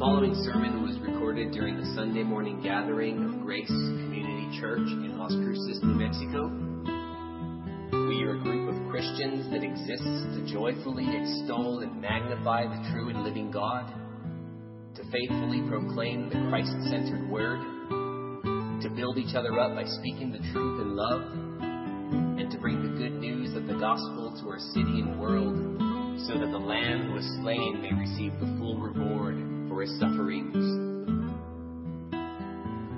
following sermon was recorded during the Sunday morning gathering of Grace Community Church in Las Cruces, New Mexico. We are a group of Christians that exists to joyfully extol and magnify the true and living God, to faithfully proclaim the Christ centered word, to build each other up by speaking the truth in love, and to bring the good news of the gospel to our city and world so that the Lamb who was slain may receive the full reward sufferings.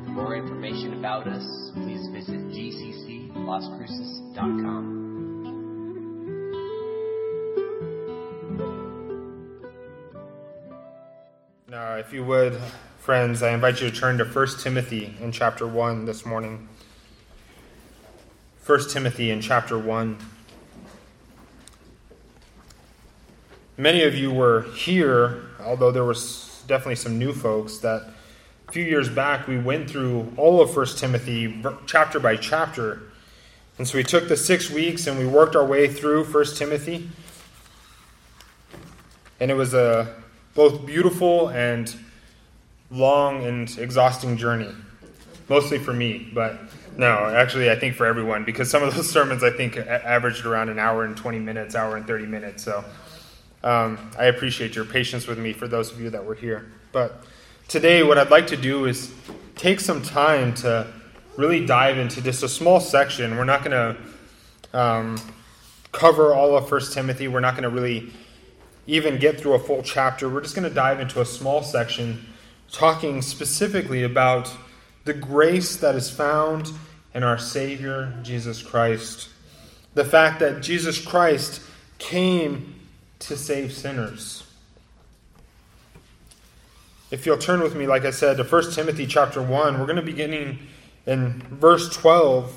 For more information about us, please visit gcclascruces.com. Now, if you would, friends, I invite you to turn to 1 Timothy in chapter 1 this morning. 1 Timothy in chapter 1. Many of you were here, although there was definitely some new folks, that a few years back we went through all of 1 Timothy chapter by chapter. And so we took the six weeks and we worked our way through 1 Timothy. And it was a both beautiful and long and exhausting journey. Mostly for me, but no, actually, I think for everyone, because some of those sermons I think averaged around an hour and 20 minutes, hour and 30 minutes. So um, I appreciate your patience with me for those of you that were here. But today, what I'd like to do is take some time to really dive into just a small section. We're not going to um, cover all of First Timothy. We're not going to really even get through a full chapter. We're just going to dive into a small section talking specifically about the grace that is found in our Savior, Jesus Christ. The fact that Jesus Christ came to save sinners. If you'll turn with me, like I said, to 1 Timothy chapter 1, we're going to be beginning in verse 12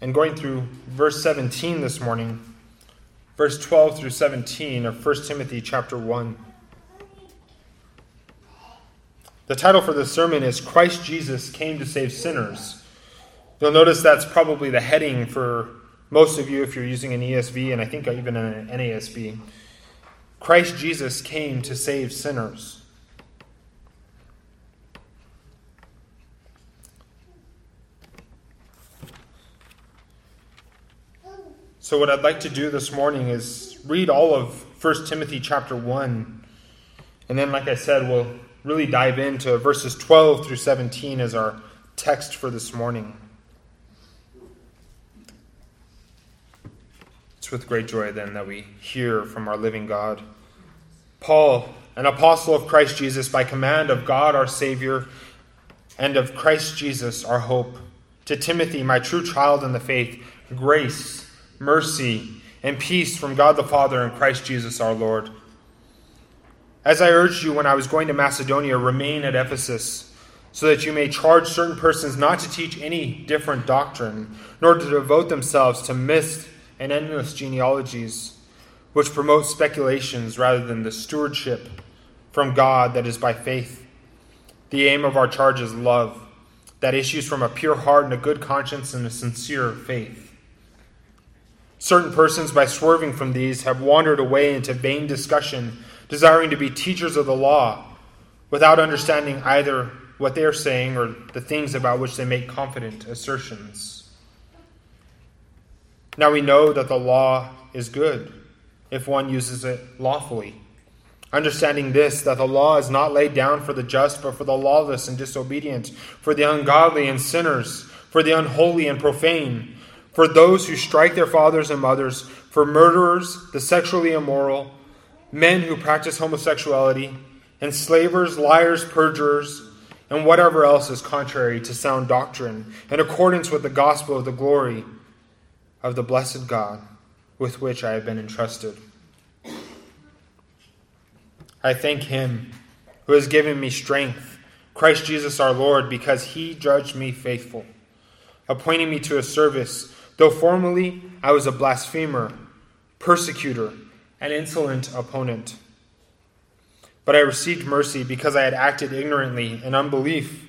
and going through verse 17 this morning. Verse 12 through 17 of 1 Timothy chapter 1. The title for this sermon is Christ Jesus Came to Save Sinners. You'll notice that's probably the heading for most of you if you're using an ESV, and I think even an NASB. Christ Jesus came to save sinners. So what I'd like to do this morning is read all of 1 Timothy chapter 1. And then like I said, we'll really dive into verses 12 through 17 as our text for this morning. With great joy then that we hear from our living God. Paul, an apostle of Christ Jesus, by command of God our Savior and of Christ Jesus our hope, to Timothy, my true child in the faith, grace, mercy, and peace from God the Father and Christ Jesus our Lord. As I urged you when I was going to Macedonia, remain at Ephesus, so that you may charge certain persons not to teach any different doctrine, nor to devote themselves to myths and endless genealogies, which promote speculations rather than the stewardship from God that is by faith. The aim of our charge is love, that issues from a pure heart and a good conscience and a sincere faith. Certain persons, by swerving from these, have wandered away into vain discussion, desiring to be teachers of the law, without understanding either what they are saying or the things about which they make confident assertions. Now we know that the law is good if one uses it lawfully. Understanding this, that the law is not laid down for the just, but for the lawless and disobedient, for the ungodly and sinners, for the unholy and profane, for those who strike their fathers and mothers, for murderers, the sexually immoral, men who practice homosexuality, enslavers, liars, perjurers, and whatever else is contrary to sound doctrine, in accordance with the gospel of the glory of the blessed God with which I have been entrusted. I thank Him who has given me strength, Christ Jesus our Lord, because He judged me faithful, appointing me to a service, though formerly I was a blasphemer, persecutor, and insolent opponent. But I received mercy because I had acted ignorantly in unbelief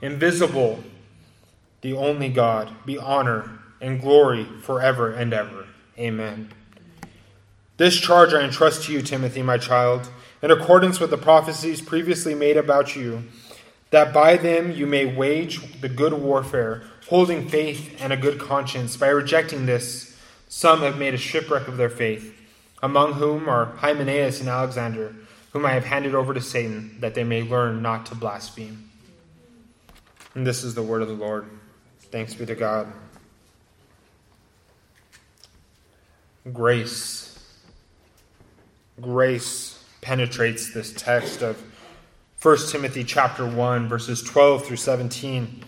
invisible, the only God, be honor and glory forever and ever. Amen. This charge I entrust to you, Timothy, my child, in accordance with the prophecies previously made about you, that by them you may wage the good warfare, holding faith and a good conscience. By rejecting this, some have made a shipwreck of their faith, among whom are Hymenaeus and Alexander, whom I have handed over to Satan, that they may learn not to blaspheme. And this is the word of the Lord. Thanks be to God. Grace grace penetrates this text of 1 Timothy chapter 1 verses 12 through 17.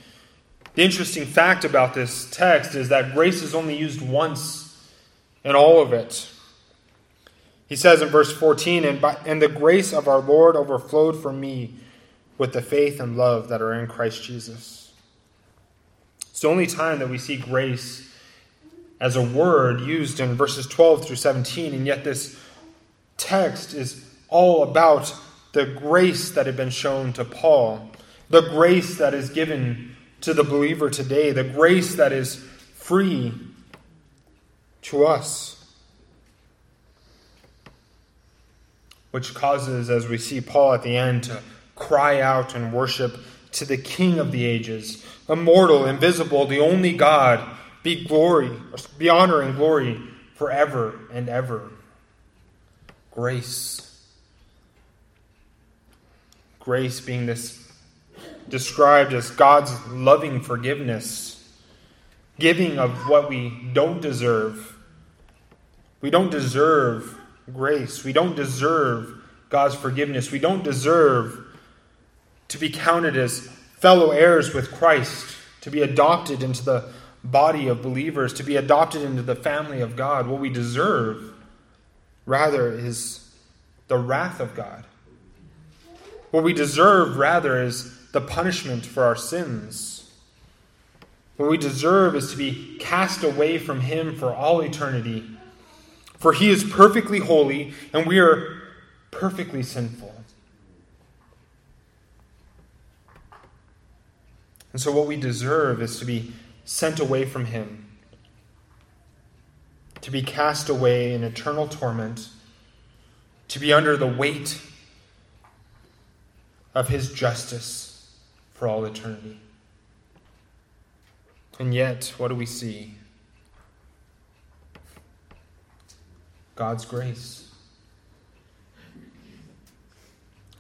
The interesting fact about this text is that grace is only used once in all of it. He says in verse 14, and, by, and the grace of our Lord overflowed for me with the faith and love that are in Christ Jesus. It's the only time that we see grace as a word used in verses 12 through 17, and yet this text is all about the grace that had been shown to Paul, the grace that is given to the believer today, the grace that is free to us. Which causes, as we see Paul at the end, to cry out and worship to the King of the ages, immortal, invisible, the only God, be glory, be honor and glory forever and ever grace. Grace being this described as God's loving forgiveness, giving of what we don't deserve. We don't deserve grace. We don't deserve God's forgiveness. We don't deserve to be counted as fellow heirs with Christ, to be adopted into the body of believers, to be adopted into the family of God. What we deserve rather is the wrath of God. What we deserve, rather, is the punishment for our sins. What we deserve is to be cast away from Him for all eternity. For He is perfectly holy, and we are perfectly sinful. And so, what we deserve is to be sent away from Him to be cast away in eternal torment, to be under the weight of his justice for all eternity. And yet, what do we see? God's grace.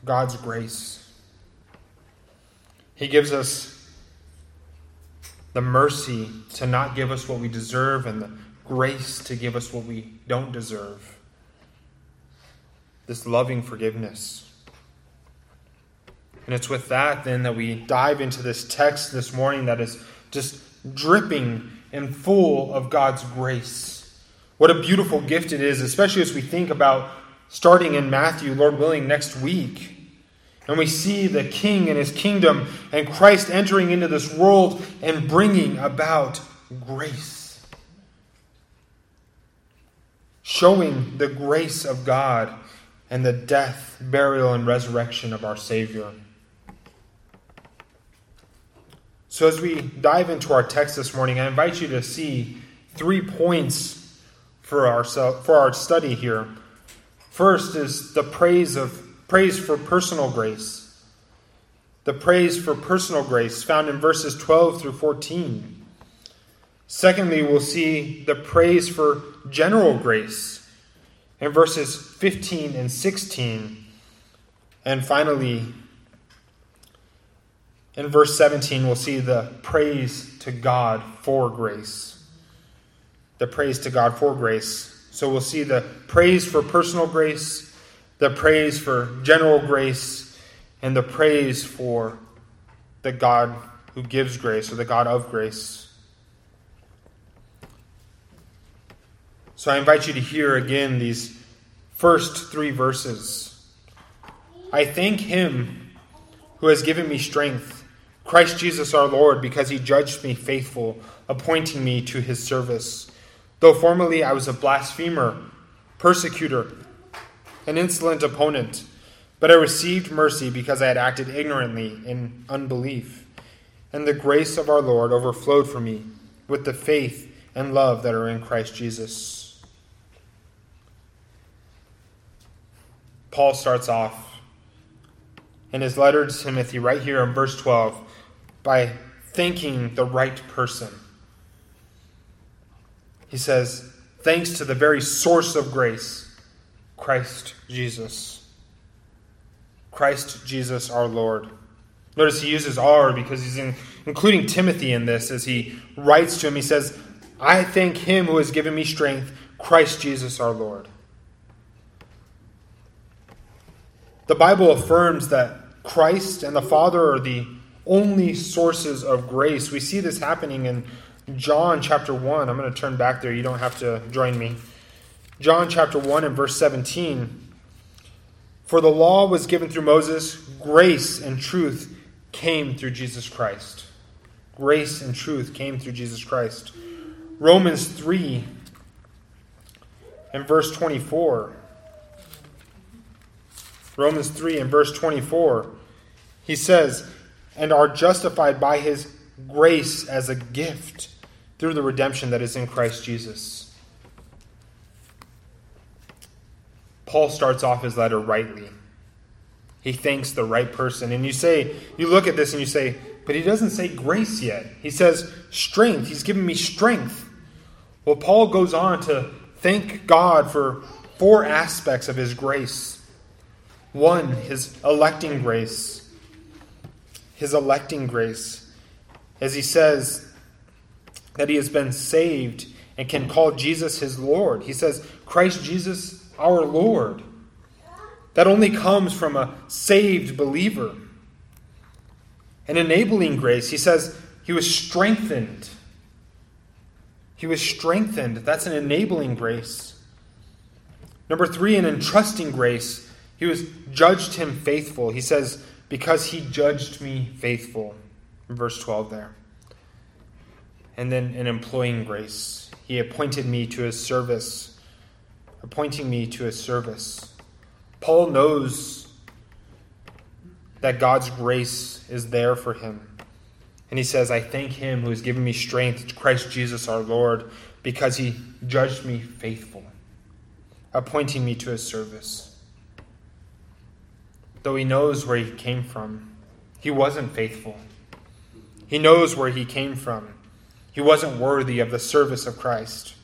God's grace. He gives us the mercy to not give us what we deserve and the grace to give us what we don't deserve. This loving forgiveness. And it's with that then that we dive into this text this morning that is just dripping and full of God's grace. What a beautiful gift it is, especially as we think about starting in Matthew, Lord willing, next week. And we see the King and his kingdom and Christ entering into this world and bringing about grace. showing the grace of God and the death, burial, and resurrection of our Savior. So, as we dive into our text this morning, I invite you to see three points for our, for our study here. First is the praise of praise for personal grace. The praise for personal grace found in verses 12 through 14. Secondly, we'll see the praise for general grace in verses 15 and 16. And finally, in verse 17, we'll see the praise to God for grace. The praise to God for grace. So we'll see the praise for personal grace, the praise for general grace, and the praise for the God who gives grace or the God of grace. So I invite you to hear again these first three verses I thank him who has given me strength, Christ Jesus our Lord, because he judged me faithful, appointing me to his service. Though formerly I was a blasphemer, persecutor, an insolent opponent, but I received mercy because I had acted ignorantly in unbelief. And the grace of our Lord overflowed for me with the faith and love that are in Christ Jesus. Paul starts off in his letter to Timothy, right here in verse 12, by thanking the right person. He says, Thanks to the very source of grace, Christ Jesus. Christ Jesus our Lord. Notice he uses our because he's in, including Timothy in this as he writes to him. He says, I thank him who has given me strength, Christ Jesus our Lord. The Bible affirms that Christ and the Father are the only sources of grace. We see this happening in John chapter 1. I'm going to turn back there. You don't have to join me. John chapter 1 and verse 17. For the law was given through Moses, grace and truth came through Jesus Christ. Grace and truth came through Jesus Christ. Romans 3 and verse 24. Romans 3 and verse 24. He says, And are justified by his grace as a gift through the redemption that is in Christ Jesus. Paul starts off his letter rightly. He thanks the right person. And you say, you look at this and you say, but he doesn't say grace yet. He says strength. He's given me strength. Well, Paul goes on to thank God for four aspects of his grace. One, his electing grace. His electing grace. As he says that he has been saved and can call Jesus his Lord. He says, Christ Jesus our Lord. That only comes from a saved believer. An enabling grace. He says he was strengthened. He was strengthened. That's an enabling grace. Number three, an entrusting grace. He was judged him faithful. He says, because he judged me faithful. Verse 12 there. And then an employing grace. He appointed me to his service, appointing me to his service. Paul knows that God's grace is there for him. And he says, I thank him who has given me strength, Christ Jesus our Lord, because he judged me faithful, appointing me to his service. Though he knows where he came from, he wasn't faithful. He knows where he came from. He wasn't worthy of the service of Christ.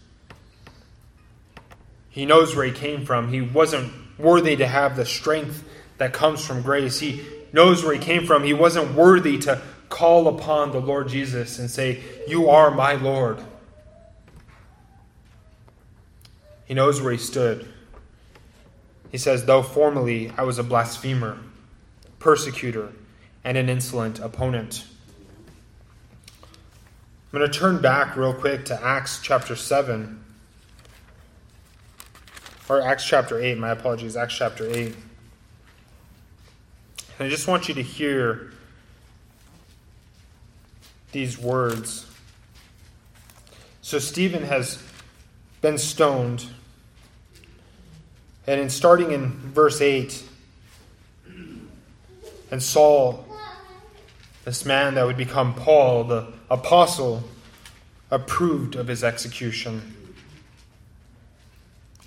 He knows where he came from. He wasn't worthy to have the strength that comes from grace. He knows where he came from. He wasn't worthy to call upon the Lord Jesus and say, You are my Lord. He knows where he stood. He says, Though formerly I was a blasphemer, persecutor, and an insolent opponent. I'm going to turn back real quick to Acts chapter 7 or Acts chapter 8, my apologies, Acts chapter 8. And I just want you to hear these words. So Stephen has been stoned. And in starting in verse 8, and Saul, this man that would become Paul, the apostle, approved of his execution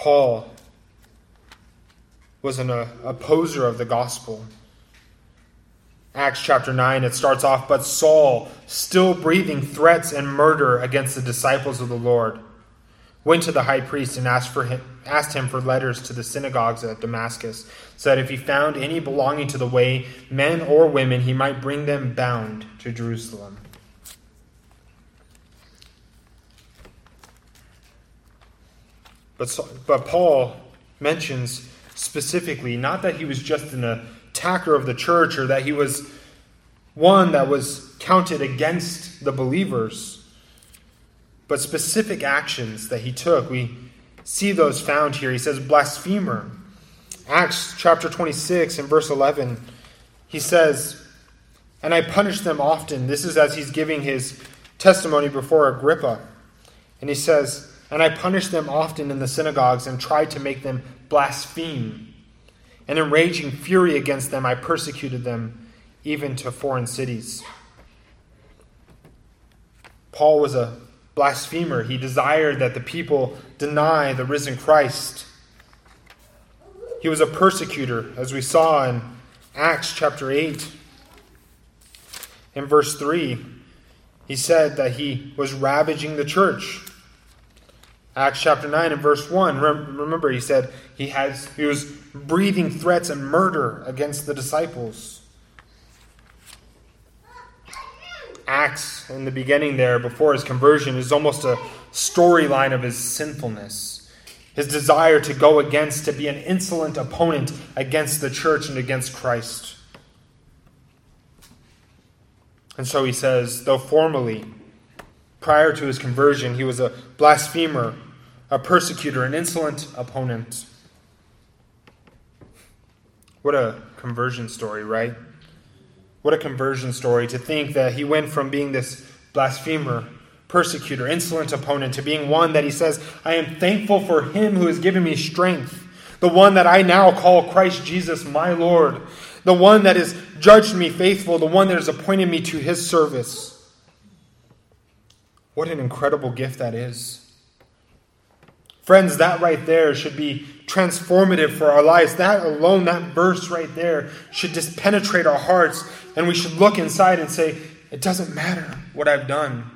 Paul was an uh, opposer of the gospel. Acts chapter 9, it starts off, but Saul, still breathing threats and murder against the disciples of the Lord, went to the high priest and asked, for him, asked him for letters to the synagogues at Damascus, so that if he found any belonging to the way, men or women, he might bring them bound to Jerusalem. But, but Paul mentions specifically not that he was just an attacker of the church or that he was one that was counted against the believers, but specific actions that he took. We see those found here. He says, blasphemer. Acts chapter 26 and verse 11, he says, And I punish them often. This is as he's giving his testimony before Agrippa. And he says, and I punished them often in the synagogues and tried to make them blaspheme. And in raging fury against them, I persecuted them even to foreign cities. Paul was a blasphemer. He desired that the people deny the risen Christ. He was a persecutor, as we saw in Acts chapter 8. In verse 3, he said that he was ravaging the church. Acts chapter 9 and verse 1. Remember, he said he, has, he was breathing threats and murder against the disciples. Acts, in the beginning there, before his conversion, is almost a storyline of his sinfulness. His desire to go against, to be an insolent opponent against the church and against Christ. And so he says, though formally Prior to his conversion, he was a blasphemer, a persecutor, an insolent opponent. What a conversion story, right? What a conversion story to think that he went from being this blasphemer, persecutor, insolent opponent to being one that he says, I am thankful for him who has given me strength, the one that I now call Christ Jesus my Lord, the one that has judged me faithful, the one that has appointed me to his service. What an incredible gift that is. Friends, that right there should be transformative for our lives. That alone, that verse right there, should just penetrate our hearts, and we should look inside and say, It doesn't matter what I've done.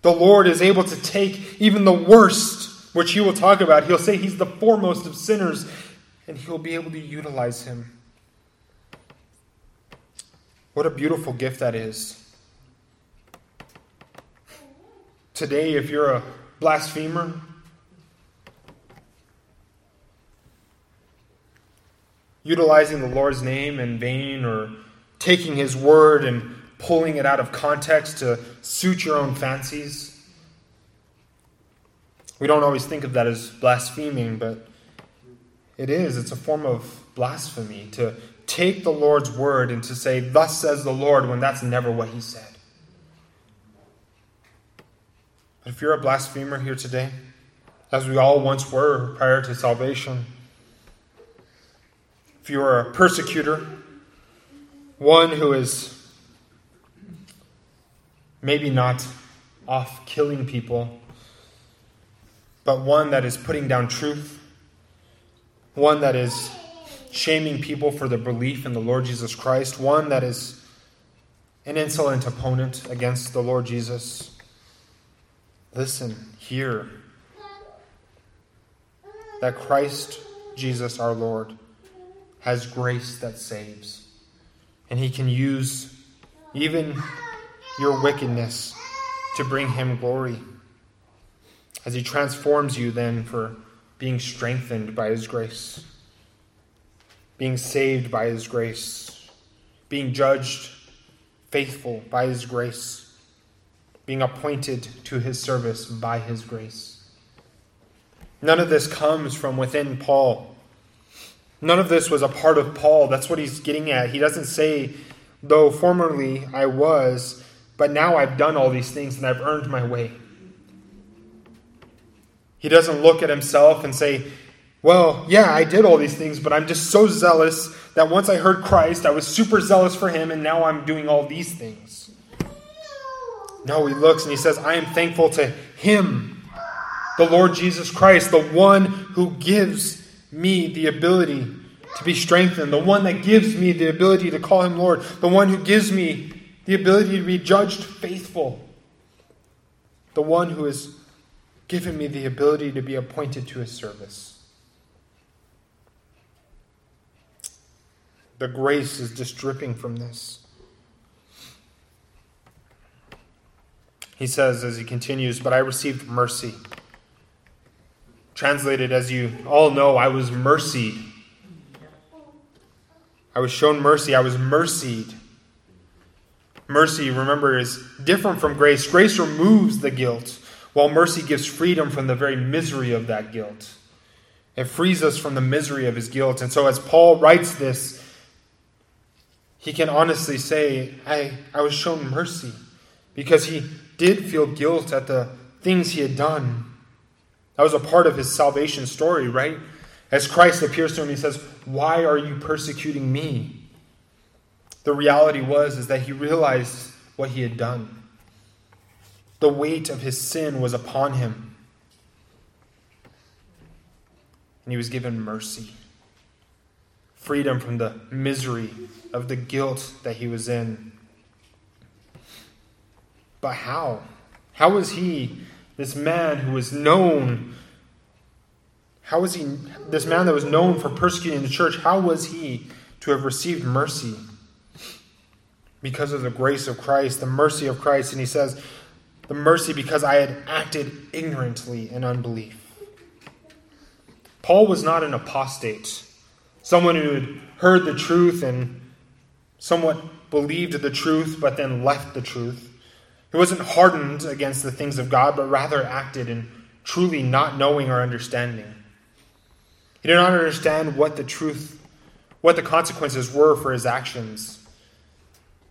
The Lord is able to take even the worst, which He will talk about. He'll say He's the foremost of sinners, and He'll be able to utilize Him. What a beautiful gift that is. Today, if you're a blasphemer, utilizing the Lord's name in vain or taking his word and pulling it out of context to suit your own fancies. We don't always think of that as blaspheming, but it is. It's a form of blasphemy to take the Lord's word and to say, Thus says the Lord, when that's never what he said. If you're a blasphemer here today, as we all once were prior to salvation, if you are a persecutor, one who is maybe not off killing people, but one that is putting down truth, one that is shaming people for their belief in the Lord Jesus Christ, one that is an insolent opponent against the Lord Jesus. Listen, hear that Christ Jesus our Lord has grace that saves. And he can use even your wickedness to bring him glory. As he transforms you then for being strengthened by his grace, being saved by his grace, being judged faithful by his grace being appointed to his service by his grace. None of this comes from within Paul. None of this was a part of Paul. That's what he's getting at. He doesn't say, though formerly I was, but now I've done all these things and I've earned my way. He doesn't look at himself and say, well, yeah, I did all these things, but I'm just so zealous that once I heard Christ, I was super zealous for him, and now I'm doing all these things. No, he looks and he says, I am thankful to him, the Lord Jesus Christ, the one who gives me the ability to be strengthened, the one that gives me the ability to call him Lord, the one who gives me the ability to be judged faithful, the one who has given me the ability to be appointed to his service. The grace is just dripping from this. He says as he continues, But I received mercy. Translated, as you all know, I was mercied. I was shown mercy. I was mercied. Mercy, remember, is different from grace. Grace removes the guilt, while mercy gives freedom from the very misery of that guilt. It frees us from the misery of his guilt. And so, as Paul writes this, he can honestly say, I, I was shown mercy because he did feel guilt at the things he had done. That was a part of his salvation story, right? As Christ appears to him, he says, Why are you persecuting me? The reality was is that he realized what he had done. The weight of his sin was upon him. And he was given mercy. Freedom from the misery of the guilt that he was in. But how? How was he, this man who was known, how was he, this man that was known for persecuting the church, how was he to have received mercy? Because of the grace of Christ, the mercy of Christ. And he says, the mercy because I had acted ignorantly in unbelief. Paul was not an apostate, someone who had heard the truth and somewhat believed the truth, but then left the truth. He wasn't hardened against the things of God, but rather acted in truly not knowing or understanding. He did not understand what the truth, what the consequences were for his actions.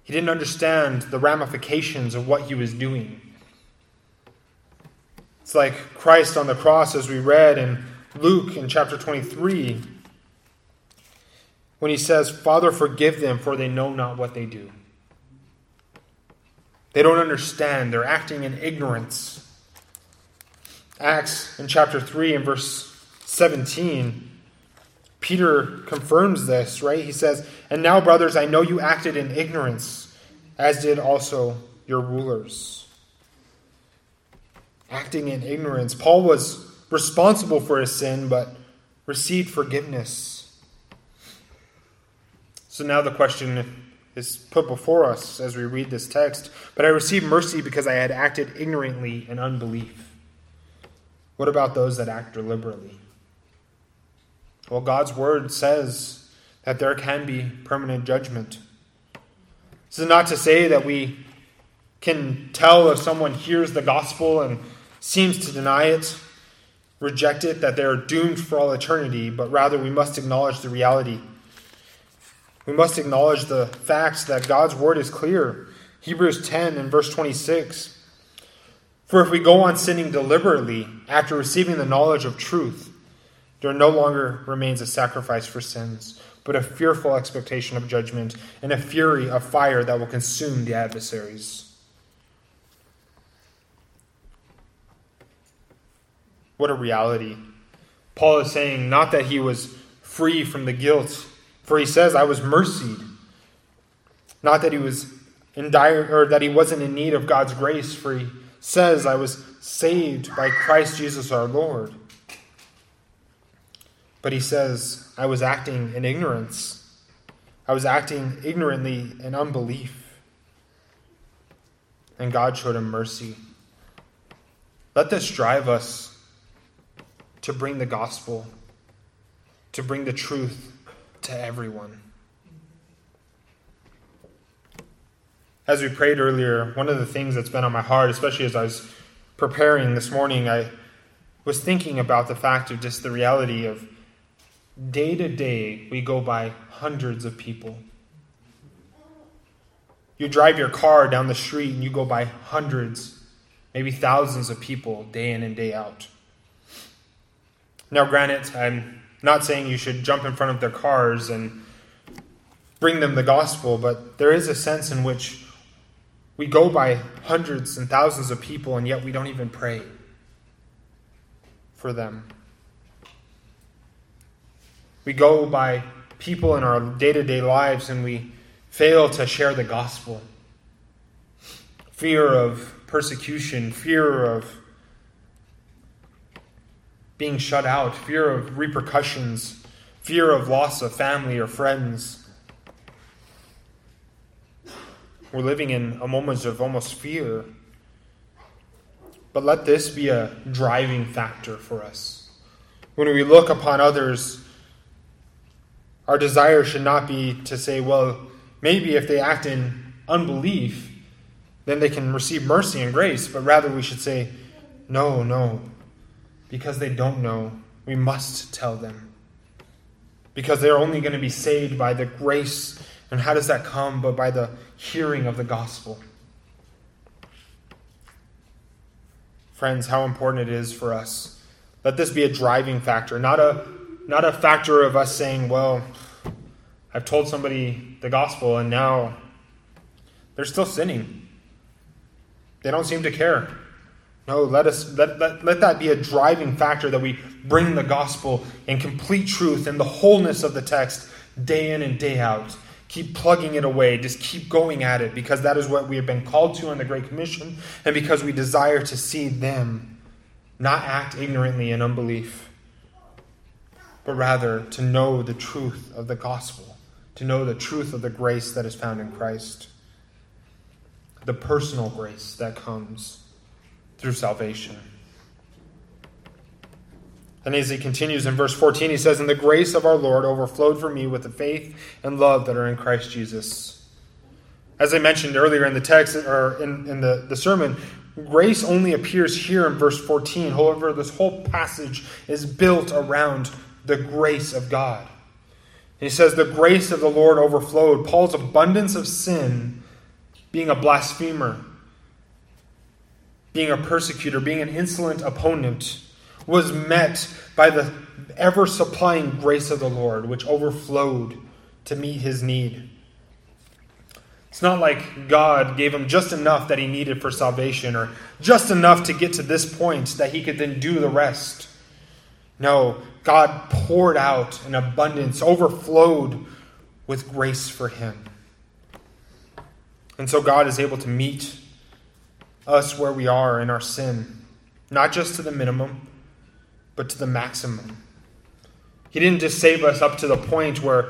He didn't understand the ramifications of what he was doing. It's like Christ on the cross, as we read in Luke in chapter 23, when he says, Father, forgive them, for they know not what they do. They don't understand. They're acting in ignorance. Acts in chapter 3 and verse 17, Peter confirms this, right? He says, And now, brothers, I know you acted in ignorance, as did also your rulers. Acting in ignorance. Paul was responsible for his sin, but received forgiveness. So now the question is put before us as we read this text. But I received mercy because I had acted ignorantly in unbelief. What about those that act deliberately? Well, God's word says that there can be permanent judgment. This is not to say that we can tell if someone hears the gospel and seems to deny it, reject it, that they're doomed for all eternity, but rather we must acknowledge the reality we must acknowledge the facts that God's word is clear. Hebrews 10 and verse 26. For if we go on sinning deliberately after receiving the knowledge of truth, there no longer remains a sacrifice for sins, but a fearful expectation of judgment and a fury of fire that will consume the adversaries. What a reality. Paul is saying not that he was free from the guilt for he says, I was mercied. Not that he was in dire or that he wasn't in need of God's grace, for he says, I was saved by Christ Jesus our Lord. But he says, I was acting in ignorance. I was acting ignorantly in unbelief. And God showed him mercy. Let this drive us to bring the gospel, to bring the truth to everyone. As we prayed earlier, one of the things that's been on my heart, especially as I was preparing this morning, I was thinking about the fact of just the reality of day to day, we go by hundreds of people. You drive your car down the street and you go by hundreds, maybe thousands of people day in and day out. Now, granted, I'm not saying you should jump in front of their cars and bring them the gospel, but there is a sense in which we go by hundreds and thousands of people and yet we don't even pray for them. We go by people in our day to day lives and we fail to share the gospel. Fear of persecution, fear of being shut out, fear of repercussions, fear of loss of family or friends. We're living in a moment of almost fear. But let this be a driving factor for us. When we look upon others, our desire should not be to say, well, maybe if they act in unbelief, then they can receive mercy and grace, but rather we should say, no, no, because they don't know, we must tell them. Because they're only going to be saved by the grace. And how does that come? But by the hearing of the gospel. Friends, how important it is for us. Let this be a driving factor, not a, not a factor of us saying, well, I've told somebody the gospel and now they're still sinning. They don't seem to care. No, let us let, let, let that be a driving factor that we bring the gospel in complete truth and the wholeness of the text day in and day out. Keep plugging it away. Just keep going at it because that is what we have been called to in the Great Commission and because we desire to see them not act ignorantly in unbelief, but rather to know the truth of the gospel, to know the truth of the grace that is found in Christ, the personal grace that comes through salvation. And as he continues in verse 14, he says, And the grace of our Lord overflowed for me with the faith and love that are in Christ Jesus. As I mentioned earlier in the text, or in, in the, the sermon, grace only appears here in verse 14. However, this whole passage is built around the grace of God. he says, The grace of the Lord overflowed. Paul's abundance of sin, being a blasphemer, being a persecutor, being an insolent opponent, was met by the ever supplying grace of the Lord, which overflowed to meet his need. It's not like God gave him just enough that he needed for salvation or just enough to get to this point that he could then do the rest. No, God poured out an abundance, overflowed with grace for him. And so God is able to meet us where we are in our sin, not just to the minimum, but to the maximum. He didn't just save us up to the point where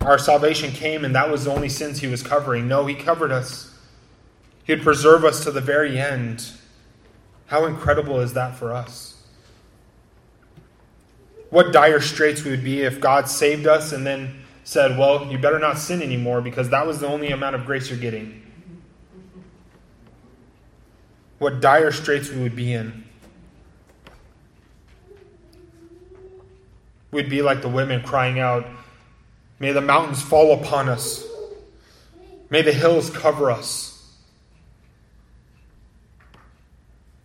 our salvation came and that was the only sins he was covering. No, he covered us. He would preserve us to the very end. How incredible is that for us? What dire straits we would be if God saved us and then said, Well, you better not sin anymore because that was the only amount of grace you're getting. What dire straits we would be in. We'd be like the women crying out, May the mountains fall upon us. May the hills cover us.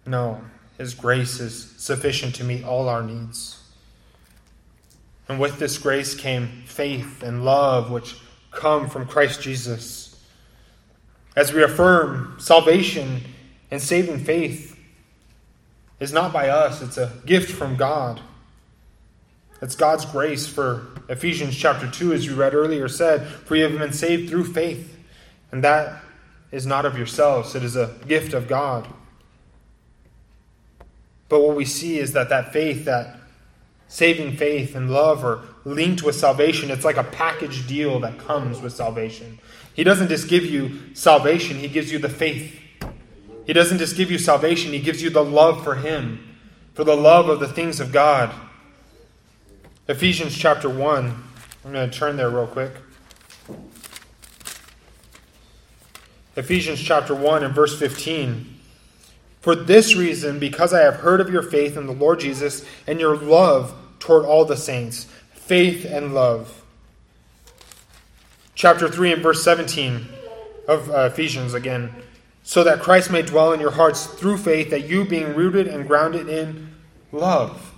No, His grace is sufficient to meet all our needs. And with this grace came faith and love, which come from Christ Jesus. As we affirm, salvation and saving faith is not by us, it's a gift from God. It's God's grace for Ephesians chapter 2, as you read earlier, said, For you have been saved through faith, and that is not of yourselves, it is a gift of God. But what we see is that that faith, that saving faith and love are linked with salvation. It's like a package deal that comes with salvation. He doesn't just give you salvation, He gives you the faith. He doesn't just give you salvation, He gives you the love for Him, for the love of the things of God. Ephesians chapter 1. I'm going to turn there real quick. Ephesians chapter 1 and verse 15. For this reason, because I have heard of your faith in the Lord Jesus and your love toward all the saints, faith and love. Chapter 3 and verse 17 of uh, Ephesians again. So that Christ may dwell in your hearts through faith, that you, being rooted and grounded in love,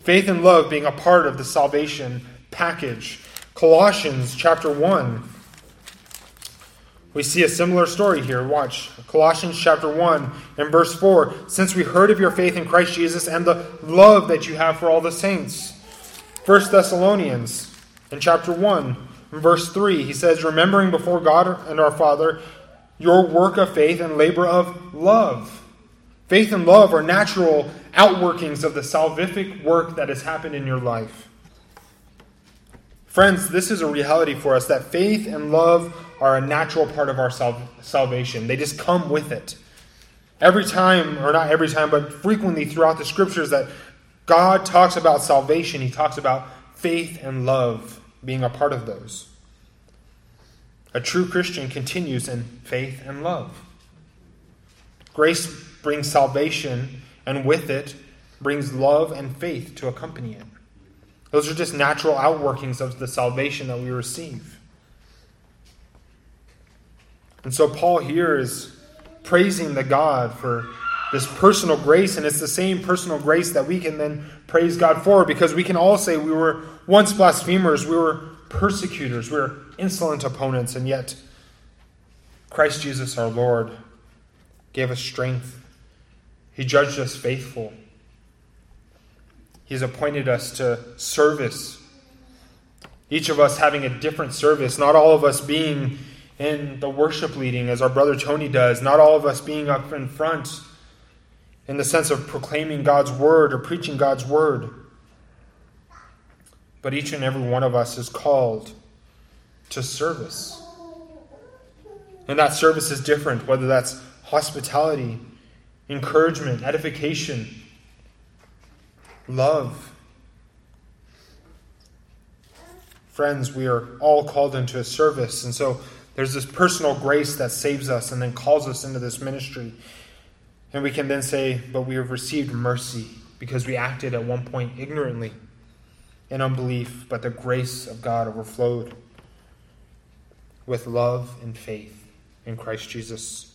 Faith and love being a part of the salvation package. Colossians chapter 1. We see a similar story here. Watch. Colossians chapter 1 and verse 4. Since we heard of your faith in Christ Jesus and the love that you have for all the saints. 1 Thessalonians in chapter 1 verse 3. He says, Remembering before God and our Father your work of faith and labor of love Faith and love are natural outworkings of the salvific work that has happened in your life. Friends, this is a reality for us that faith and love are a natural part of our sal- salvation. They just come with it. Every time, or not every time, but frequently throughout the scriptures, that God talks about salvation, He talks about faith and love being a part of those. A true Christian continues in faith and love. Grace brings salvation, and with it brings love and faith to accompany it. Those are just natural outworkings of the salvation that we receive. And so Paul here is praising the God for this personal grace, and it's the same personal grace that we can then praise God for because we can all say we were once blasphemers, we were persecutors, we were insolent opponents, and yet Christ Jesus our Lord gave us strength. He judged us faithful. He's appointed us to service. Each of us having a different service, not all of us being in the worship leading as our brother Tony does, not all of us being up in front in the sense of proclaiming God's word or preaching God's word. But each and every one of us is called to service. And that service is different, whether that's hospitality, encouragement, edification, love. Friends, we are all called into a service. And so there's this personal grace that saves us and then calls us into this ministry. And we can then say, but we have received mercy because we acted at one point ignorantly in unbelief, but the grace of God overflowed with love and faith in Christ Jesus.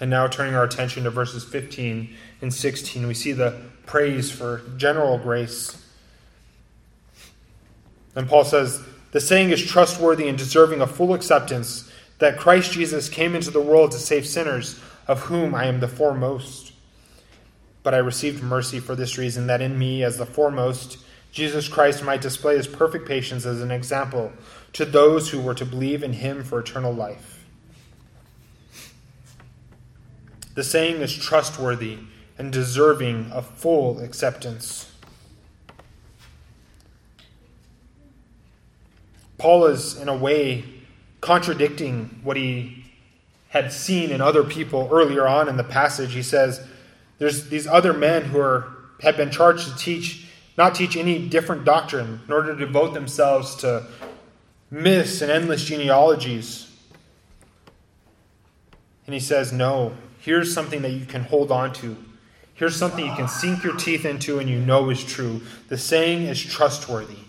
And now, turning our attention to verses 15 and 16, we see the praise for general grace. And Paul says, The saying is trustworthy and deserving of full acceptance that Christ Jesus came into the world to save sinners, of whom I am the foremost. But I received mercy for this reason, that in me, as the foremost, Jesus Christ might display his perfect patience as an example to those who were to believe in him for eternal life. The saying is trustworthy and deserving of full acceptance. Paul is, in a way, contradicting what he had seen in other people earlier on in the passage. He says, There's these other men who are, have been charged to teach, not teach any different doctrine, in order to devote themselves to myths and endless genealogies. And he says, No, Here's something that you can hold on to. Here's something you can sink your teeth into and you know is true. The saying is trustworthy.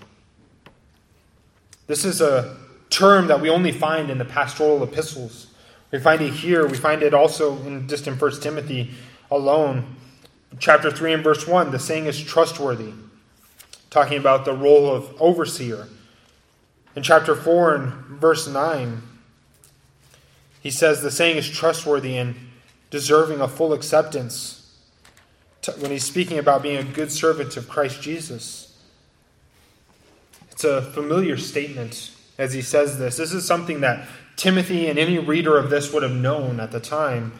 This is a term that we only find in the pastoral epistles. We find it here. We find it also in just in 1 Timothy alone. Chapter 3 and verse 1, the saying is trustworthy, talking about the role of overseer. In chapter 4 and verse 9, he says the saying is trustworthy and deserving of full acceptance when he's speaking about being a good servant of Christ Jesus. It's a familiar statement as he says this. This is something that Timothy and any reader of this would have known at the time.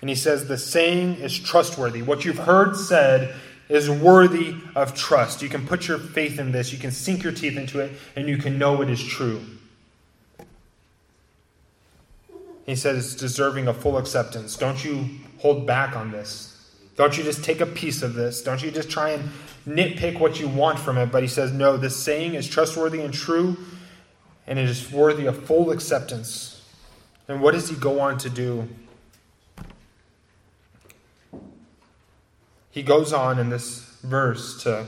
And he says, The saying is trustworthy. What you've heard said is worthy of trust. You can put your faith in this, you can sink your teeth into it, and you can know it is true. He says it's deserving of full acceptance. Don't you hold back on this. Don't you just take a piece of this. Don't you just try and nitpick what you want from it. But he says, no, this saying is trustworthy and true, and it is worthy of full acceptance. And what does he go on to do? He goes on in this verse to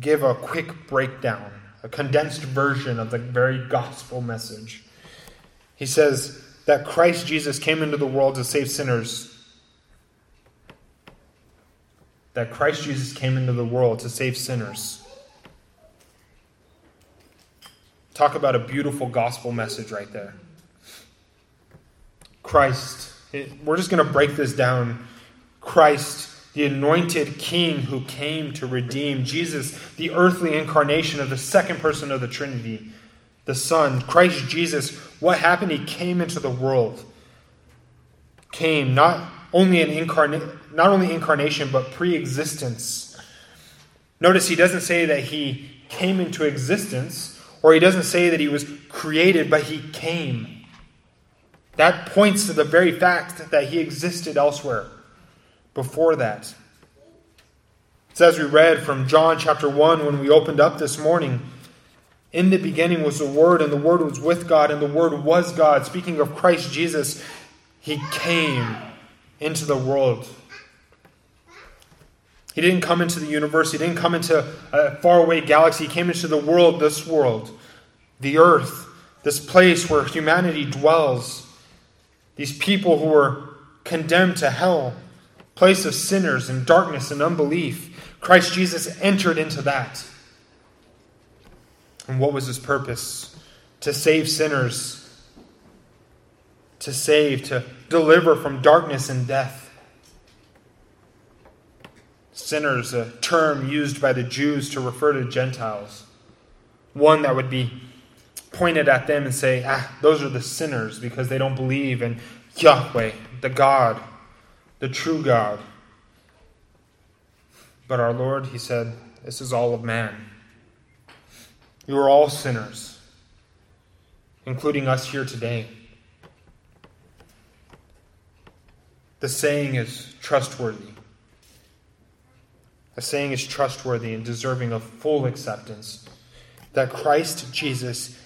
give a quick breakdown, a condensed version of the very gospel message. He says, that Christ Jesus came into the world to save sinners. That Christ Jesus came into the world to save sinners. Talk about a beautiful gospel message right there. Christ, we're just going to break this down. Christ, the anointed king who came to redeem. Jesus, the earthly incarnation of the second person of the Trinity the Son, Christ Jesus, what happened? He came into the world. Came not only an incarnate, not only incarnation, but pre-existence. Notice he doesn't say that he came into existence, or he doesn't say that he was created, but he came. That points to the very fact that he existed elsewhere before that. So, as we read from John chapter 1 when we opened up this morning, in the beginning was the Word, and the Word was with God, and the Word was God. Speaking of Christ Jesus, He came into the world. He didn't come into the universe, He didn't come into a faraway galaxy. He came into the world, this world, the earth, this place where humanity dwells. These people who were condemned to hell, place of sinners and darkness and unbelief. Christ Jesus entered into that. And what was his purpose? To save sinners, to save, to deliver from darkness and death. Sinners, a term used by the Jews to refer to Gentiles, one that would be pointed at them and say, ah, those are the sinners because they don't believe in Yahweh, the God, the true God. But our Lord, He said, This is all of man. You are all sinners, including us here today. The saying is trustworthy. The saying is trustworthy and deserving of full acceptance that Christ Jesus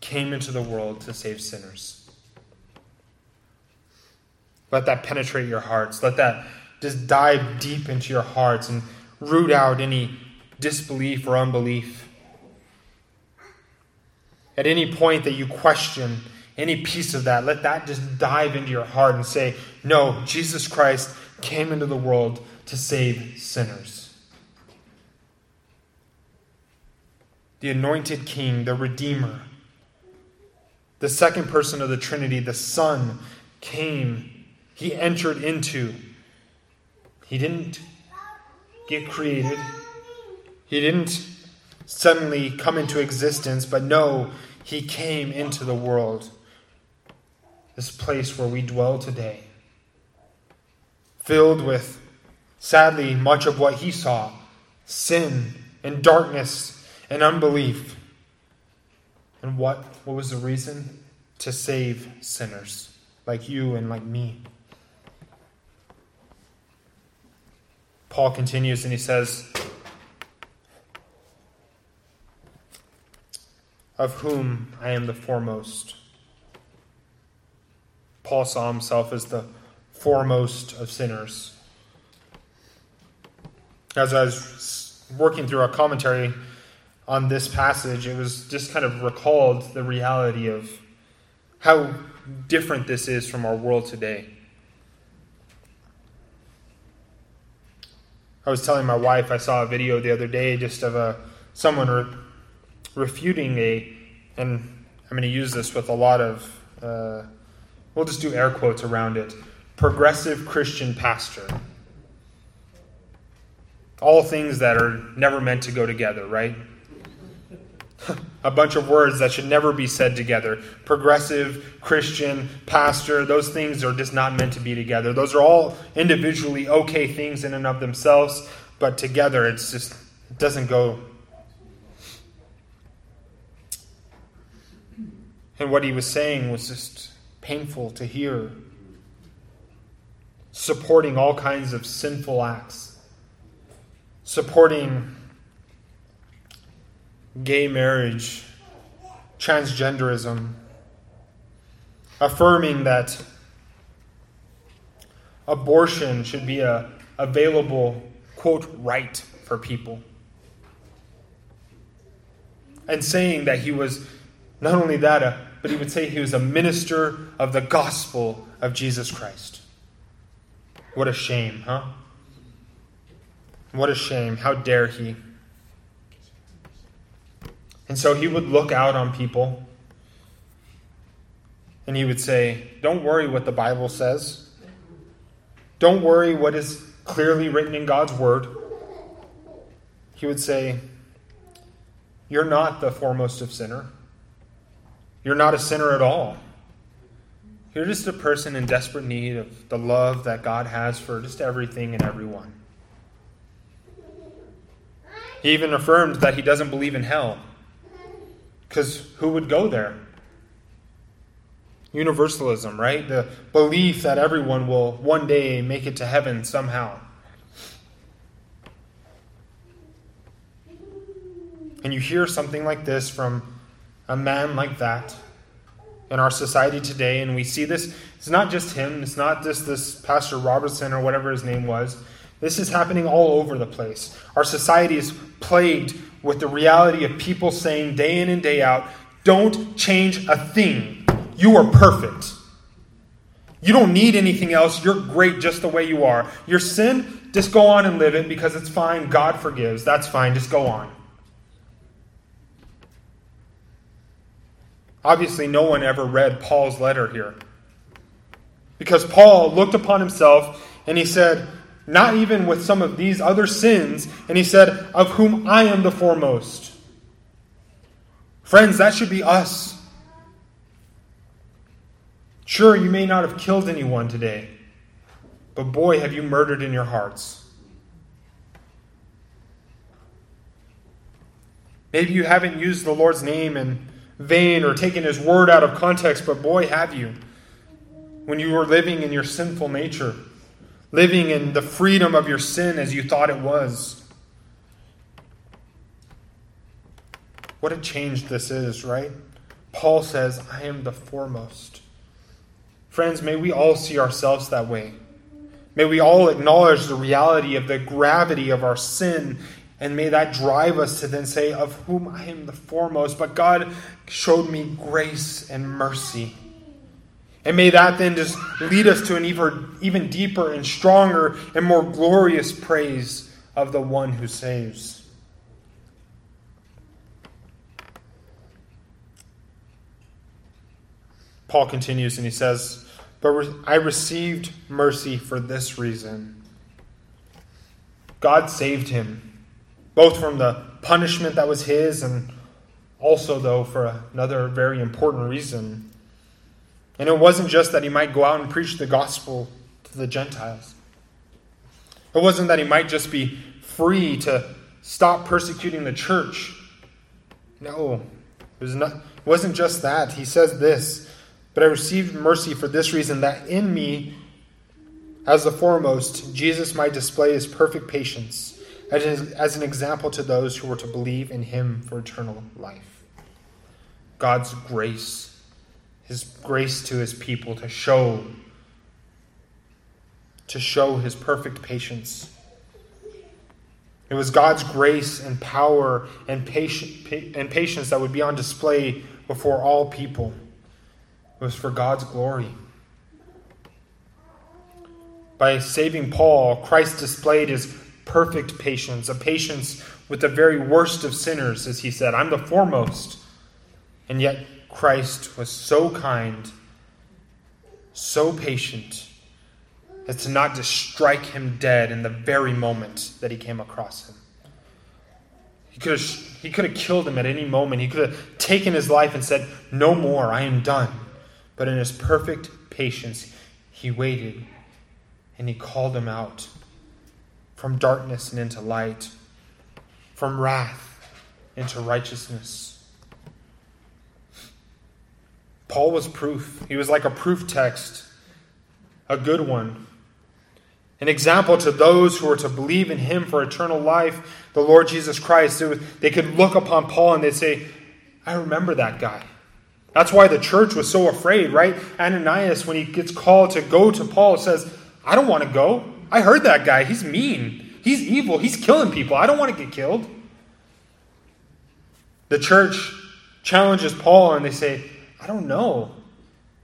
came into the world to save sinners. Let that penetrate your hearts. Let that just dive deep into your hearts and root out any disbelief or unbelief. At any point that you question any piece of that, let that just dive into your heart and say, No, Jesus Christ came into the world to save sinners. The anointed king, the redeemer, the second person of the Trinity, the Son, came. He entered into. He didn't get created. He didn't suddenly come into existence, but no, he came into the world. This place where we dwell today, filled with, sadly, much of what he saw sin and darkness and unbelief. And what, what was the reason? To save sinners like you and like me. Paul continues and he says, Of whom I am the foremost. Paul saw himself as the foremost of sinners. As I was working through a commentary on this passage, it was just kind of recalled the reality of how different this is from our world today. I was telling my wife I saw a video the other day just of a someone re- refuting a, and I'm going to use this with a lot of, uh, we'll just do air quotes around it, progressive Christian pastor. All things that are never meant to go together, right? A bunch of words that should never be said together. Progressive, Christian, pastor, those things are just not meant to be together. Those are all individually okay things in and of themselves, but together it's just it doesn't go. And what he was saying was just painful to hear. Supporting all kinds of sinful acts. Supporting gay marriage, transgenderism, affirming that abortion should be a available quote right for people. And saying that he was not only that uh, but he would say he was a minister of the gospel of jesus christ. What a shame huh? What a shame. How dare he and so he would look out on people and he would say, Don't worry what the Bible says. Don't worry what is clearly written in God's word. He would say, You're not the foremost of sinner. You're not a sinner at all. You're just a person in desperate need of the love that God has for just everything and everyone. He even affirmed that he doesn't believe in hell. Because who would go there? Universalism, right? The belief that everyone will one day make it to heaven somehow. And you hear something like this from a man like that in our society today, and we see this. It's not just him, it's not just this Pastor Robertson or whatever his name was. This is happening all over the place. Our society is plagued with the reality of people saying day in and day out, don't change a thing. You are perfect. You don't need anything else. You're great just the way you are. Your sin, just go on and live it because it's fine. God forgives. That's fine. Just go on. Obviously, no one ever read Paul's letter here. Because Paul looked upon himself and he said, not even with some of these other sins, and he said, Of whom I am the foremost. Friends, that should be us. Sure, you may not have killed anyone today, but boy, have you murdered in your hearts. Maybe you haven't used the Lord's name in vain or taken his word out of context, but boy, have you. When you were living in your sinful nature, living in the freedom of your sin as you thought it was. What a change this is, right? Paul says, I am the foremost. Friends, may we all see ourselves that way. May we all acknowledge the reality of the gravity of our sin, and may that drive us to then say, Of whom I am the foremost. But God showed me grace and mercy. And may that then just lead us to an even, even deeper and stronger and more glorious praise of the one who saves. Paul continues and he says, But I received mercy for this reason. God saved him, both from the punishment that was his and also, though, for another very important reason. And it wasn't just that he might go out and preach the gospel to the Gentiles. It wasn't that he might just be free to stop persecuting the church. No, it, was not, it wasn't just that. He says this But I received mercy for this reason, that in me, as the foremost, Jesus might display his perfect patience as, as an example to those who were to believe in him for eternal life. God's grace his grace to his people to show to show his perfect patience. It was God's grace and power and, patience and patience that would be on display before all people. It was for God's glory. By saving Paul, Christ displayed his perfect patience, a patience with the very worst of sinners, as he said, I'm the foremost. And yet Christ was so kind, so patient, as to not just strike him dead in the very moment that he came across him. He could have, he could have killed him at any moment. He could have taken his life and said, No more, I am done. But in his perfect patience, he waited and he called him out from darkness and into light, from wrath into righteousness. Paul was proof. He was like a proof text, a good one. An example to those who were to believe in him for eternal life, the Lord Jesus Christ. Was, they could look upon Paul and they'd say, I remember that guy. That's why the church was so afraid, right? Ananias, when he gets called to go to Paul, says, I don't want to go. I heard that guy. He's mean. He's evil. He's killing people. I don't want to get killed. The church challenges Paul and they say, I don't know.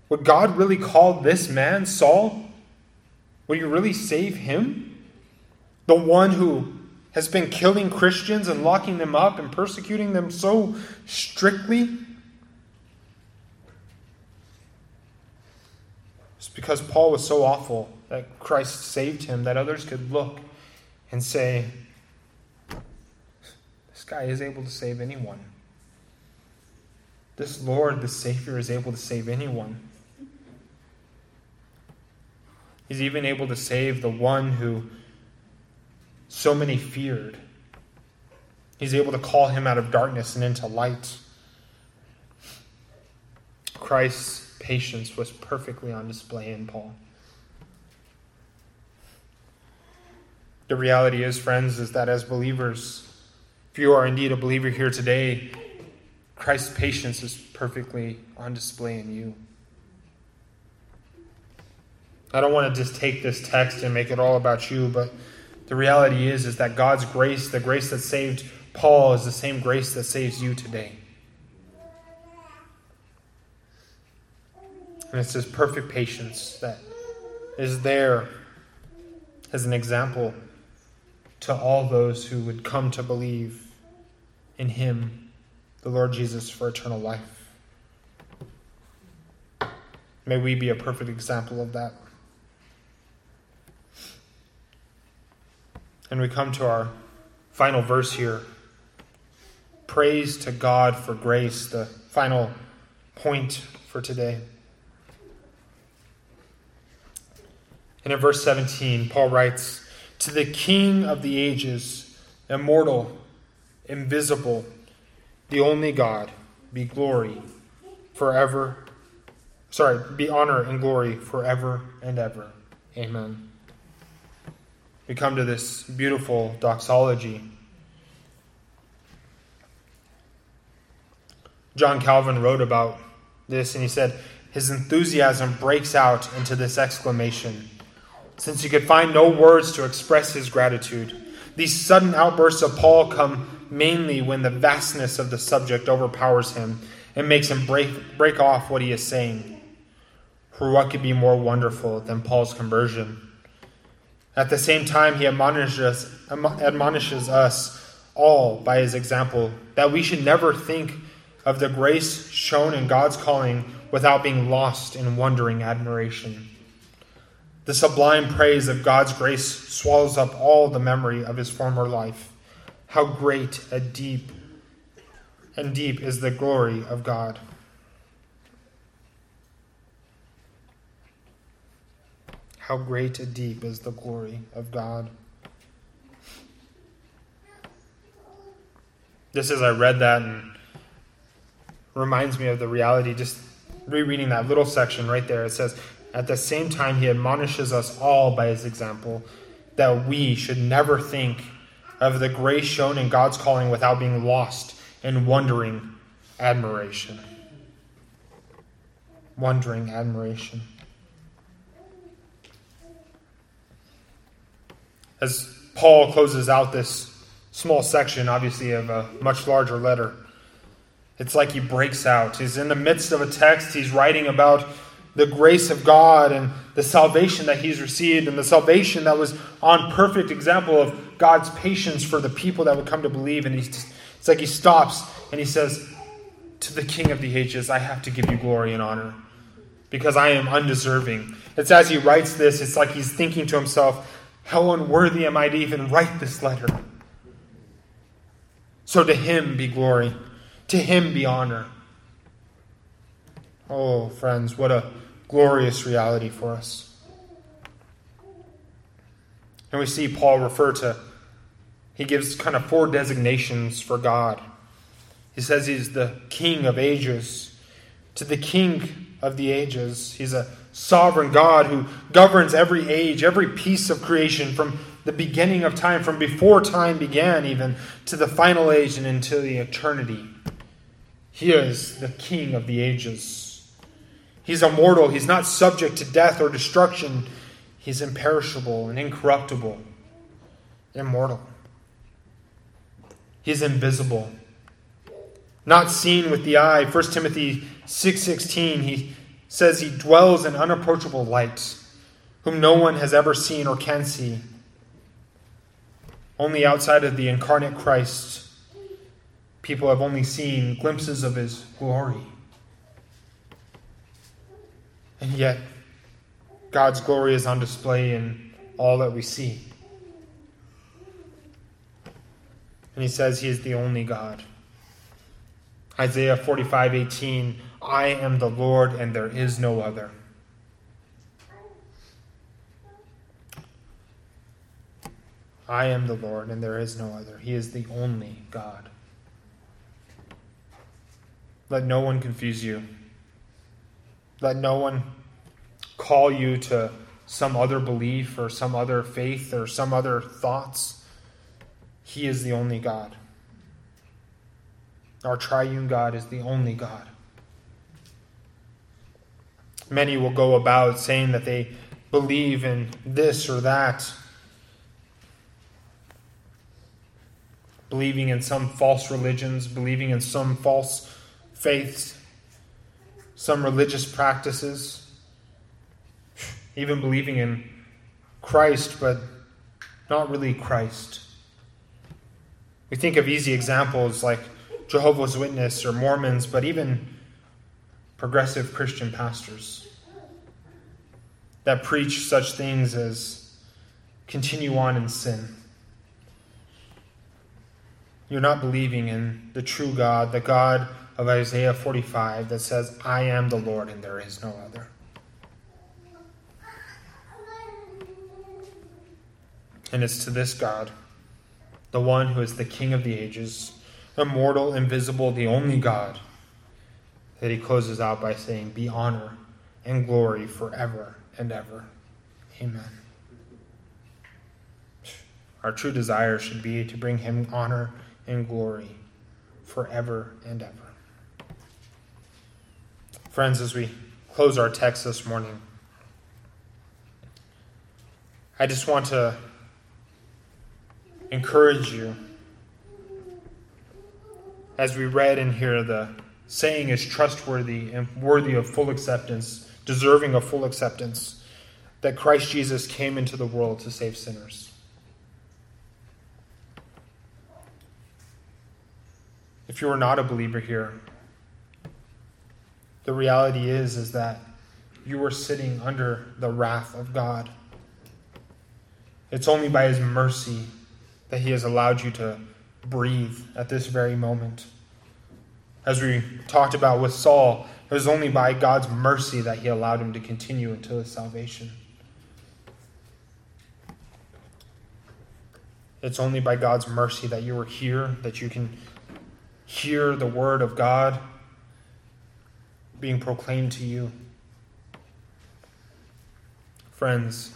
Would God really call this man Saul? Will you really save him? The one who has been killing Christians and locking them up and persecuting them so strictly? It's because Paul was so awful that Christ saved him that others could look and say, This guy is able to save anyone. This Lord, the Savior, is able to save anyone. He's even able to save the one who so many feared. He's able to call him out of darkness and into light. Christ's patience was perfectly on display in Paul. The reality is, friends, is that as believers, if you are indeed a believer here today, Christ's patience is perfectly on display in you. I don't want to just take this text and make it all about you, but the reality is is that God's grace, the grace that saved Paul is the same grace that saves you today. And it's his perfect patience that is there as an example to all those who would come to believe in him, the Lord Jesus, for eternal life. May we be a perfect example of that. And we come to our final verse here. Praise to God for grace, the final point for today. And in verse 17, Paul writes, To the King of the ages, immortal, invisible, the only God, be glory forever. Sorry, be honor and glory forever and ever. Amen. We come to this beautiful doxology. John Calvin wrote about this and he said, His enthusiasm breaks out into this exclamation. Since he could find no words to express his gratitude, these sudden outbursts of Paul come mainly when the vastness of the subject overpowers him and makes him break, break off what he is saying. For what could be more wonderful than Paul's conversion? At the same time, he admonishes, admonishes us all by his example that we should never think of the grace shown in God's calling without being lost in wondering admiration. The sublime praise of God's grace swallows up all the memory of his former life. How great a deep and deep is the glory of God. How great and deep is the glory of God. Just as I read that and reminds me of the reality, just rereading that little section right there, it says, At the same time, he admonishes us all by his example that we should never think of the grace shown in God's calling without being lost in wondering admiration. Wondering admiration. as Paul closes out this small section, obviously, of a much larger letter. It's like he breaks out. He's in the midst of a text, he's writing about the grace of God and the salvation that he's received, and the salvation that was on perfect example of God's patience for the people that would come to believe. And he's it's like he stops and he says, To the King of the ages, I have to give you glory and honor because I am undeserving. It's as he writes this, it's like he's thinking to himself, how unworthy am I to even write this letter? So to him be glory, to him be honor. Oh, friends, what a glorious reality for us. And we see Paul refer to, he gives kind of four designations for God. He says he's the king of ages. To the king of the ages, he's a sovereign God who governs every age, every piece of creation from the beginning of time, from before time began, even to the final age and into the eternity. He is the King of the ages. He's immortal. He's not subject to death or destruction. He's imperishable and incorruptible, immortal. He's invisible, not seen with the eye. 1 Timothy 6:16 he says he dwells in unapproachable light, whom no one has ever seen or can see. Only outside of the incarnate Christ, people have only seen glimpses of his glory. And yet, God's glory is on display in all that we see. And he says he is the only God. Isaiah 45 18 I am the Lord, and there is no other. I am the Lord, and there is no other. He is the only God. Let no one confuse you. Let no one call you to some other belief or some other faith or some other thoughts. He is the only God. Our triune God is the only God. Many will go about saying that they believe in this or that, believing in some false religions, believing in some false faiths, some religious practices, even believing in Christ, but not really Christ. We think of easy examples like Jehovah's Witness or Mormons, but even progressive Christian pastors that preach such things as continue on in sin. You're not believing in the true God, the God of Isaiah 45 that says, I am the Lord and there is no other. And it's to this God, the one who is the King of the ages, immortal, invisible, the only God, that he closes out by saying, Be honor and glory forever and ever. Amen. Our true desire should be to bring him honor and glory forever and ever. Friends, as we close our text this morning, I just want to encourage you as we read in here the saying is trustworthy and worthy of full acceptance, deserving of full acceptance, that Christ Jesus came into the world to save sinners. If you are not a believer here, the reality is is that you are sitting under the wrath of God. It's only by his mercy that he has allowed you to breathe at this very moment. As we talked about with Saul, it was only by God's mercy that he allowed him to continue until his salvation. It's only by God's mercy that you are here, that you can hear the word of God being proclaimed to you. Friends,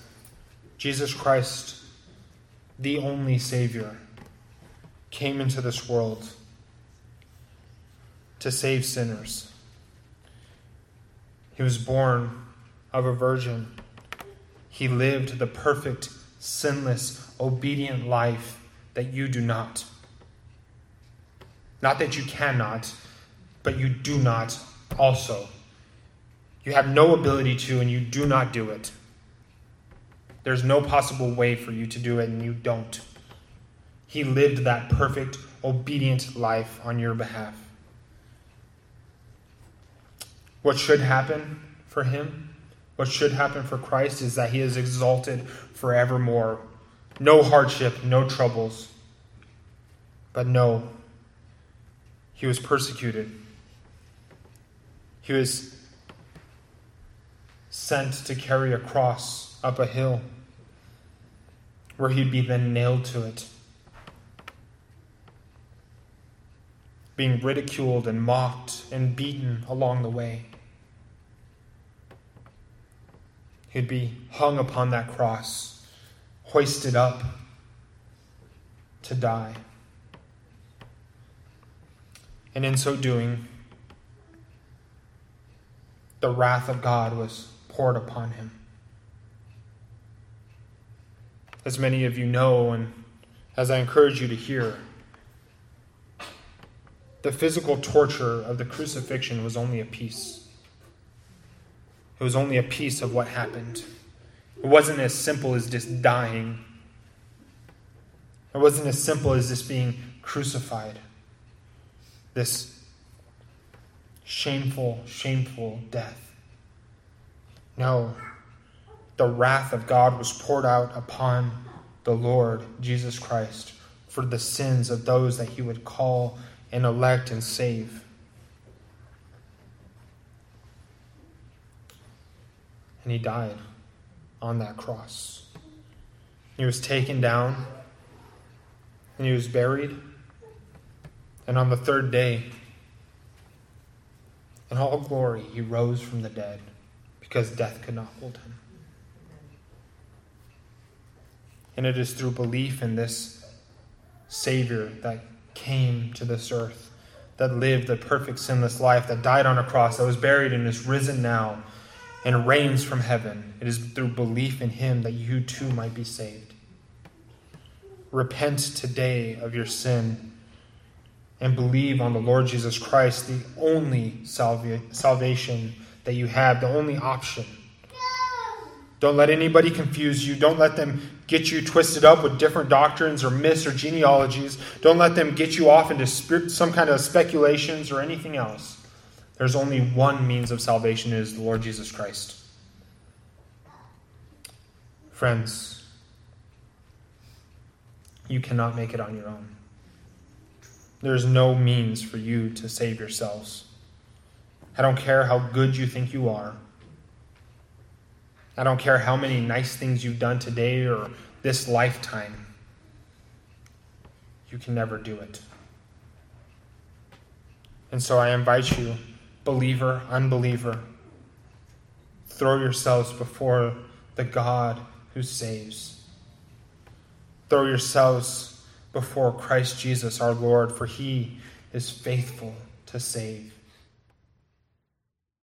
Jesus Christ, the only Savior, came into this world to save sinners. He was born of a virgin. He lived the perfect, sinless, obedient life that you do not. Not that you cannot, but you do not also. You have no ability to, and you do not do it. There's no possible way for you to do it, and you don't. He lived that perfect, obedient life on your behalf. What should happen for him, what should happen for Christ, is that he is exalted forevermore. No hardship, no troubles. But no, he was persecuted. He was sent to carry a cross up a hill where he'd be then nailed to it. Being ridiculed and mocked and beaten along the way. He'd be hung upon that cross, hoisted up to die. And in so doing, the wrath of God was poured upon him. As many of you know, and as I encourage you to hear, the physical torture of the crucifixion was only a piece. It was only a piece of what happened. It wasn't as simple as just dying. It wasn't as simple as just being crucified. This shameful, shameful death. No, the wrath of God was poured out upon the Lord Jesus Christ for the sins of those that he would call and elect and save. And he died on that cross. He was taken down and he was buried. And on the third day, in all glory, he rose from the dead because death could not hold him. And it is through belief in this Savior that came to this earth, that lived a perfect, sinless life, that died on a cross, that was buried and is risen now and reigns from heaven. It is through belief in him that you too might be saved. Repent today of your sin and believe on the Lord Jesus Christ, the only salvation that you have, the only option. Don't let anybody confuse you. Don't let them get you twisted up with different doctrines or myths or genealogies. Don't let them get you off into some kind of speculations or anything else. There's only one means of salvation, is the Lord Jesus Christ. Friends, you cannot make it on your own. There is no means for you to save yourselves. I don't care how good you think you are. I don't care how many nice things you've done today or this lifetime. You can never do it. And so I invite you, believer, unbeliever, throw yourselves before the God who saves. Throw yourselves before Christ Jesus our Lord, for he is faithful to save.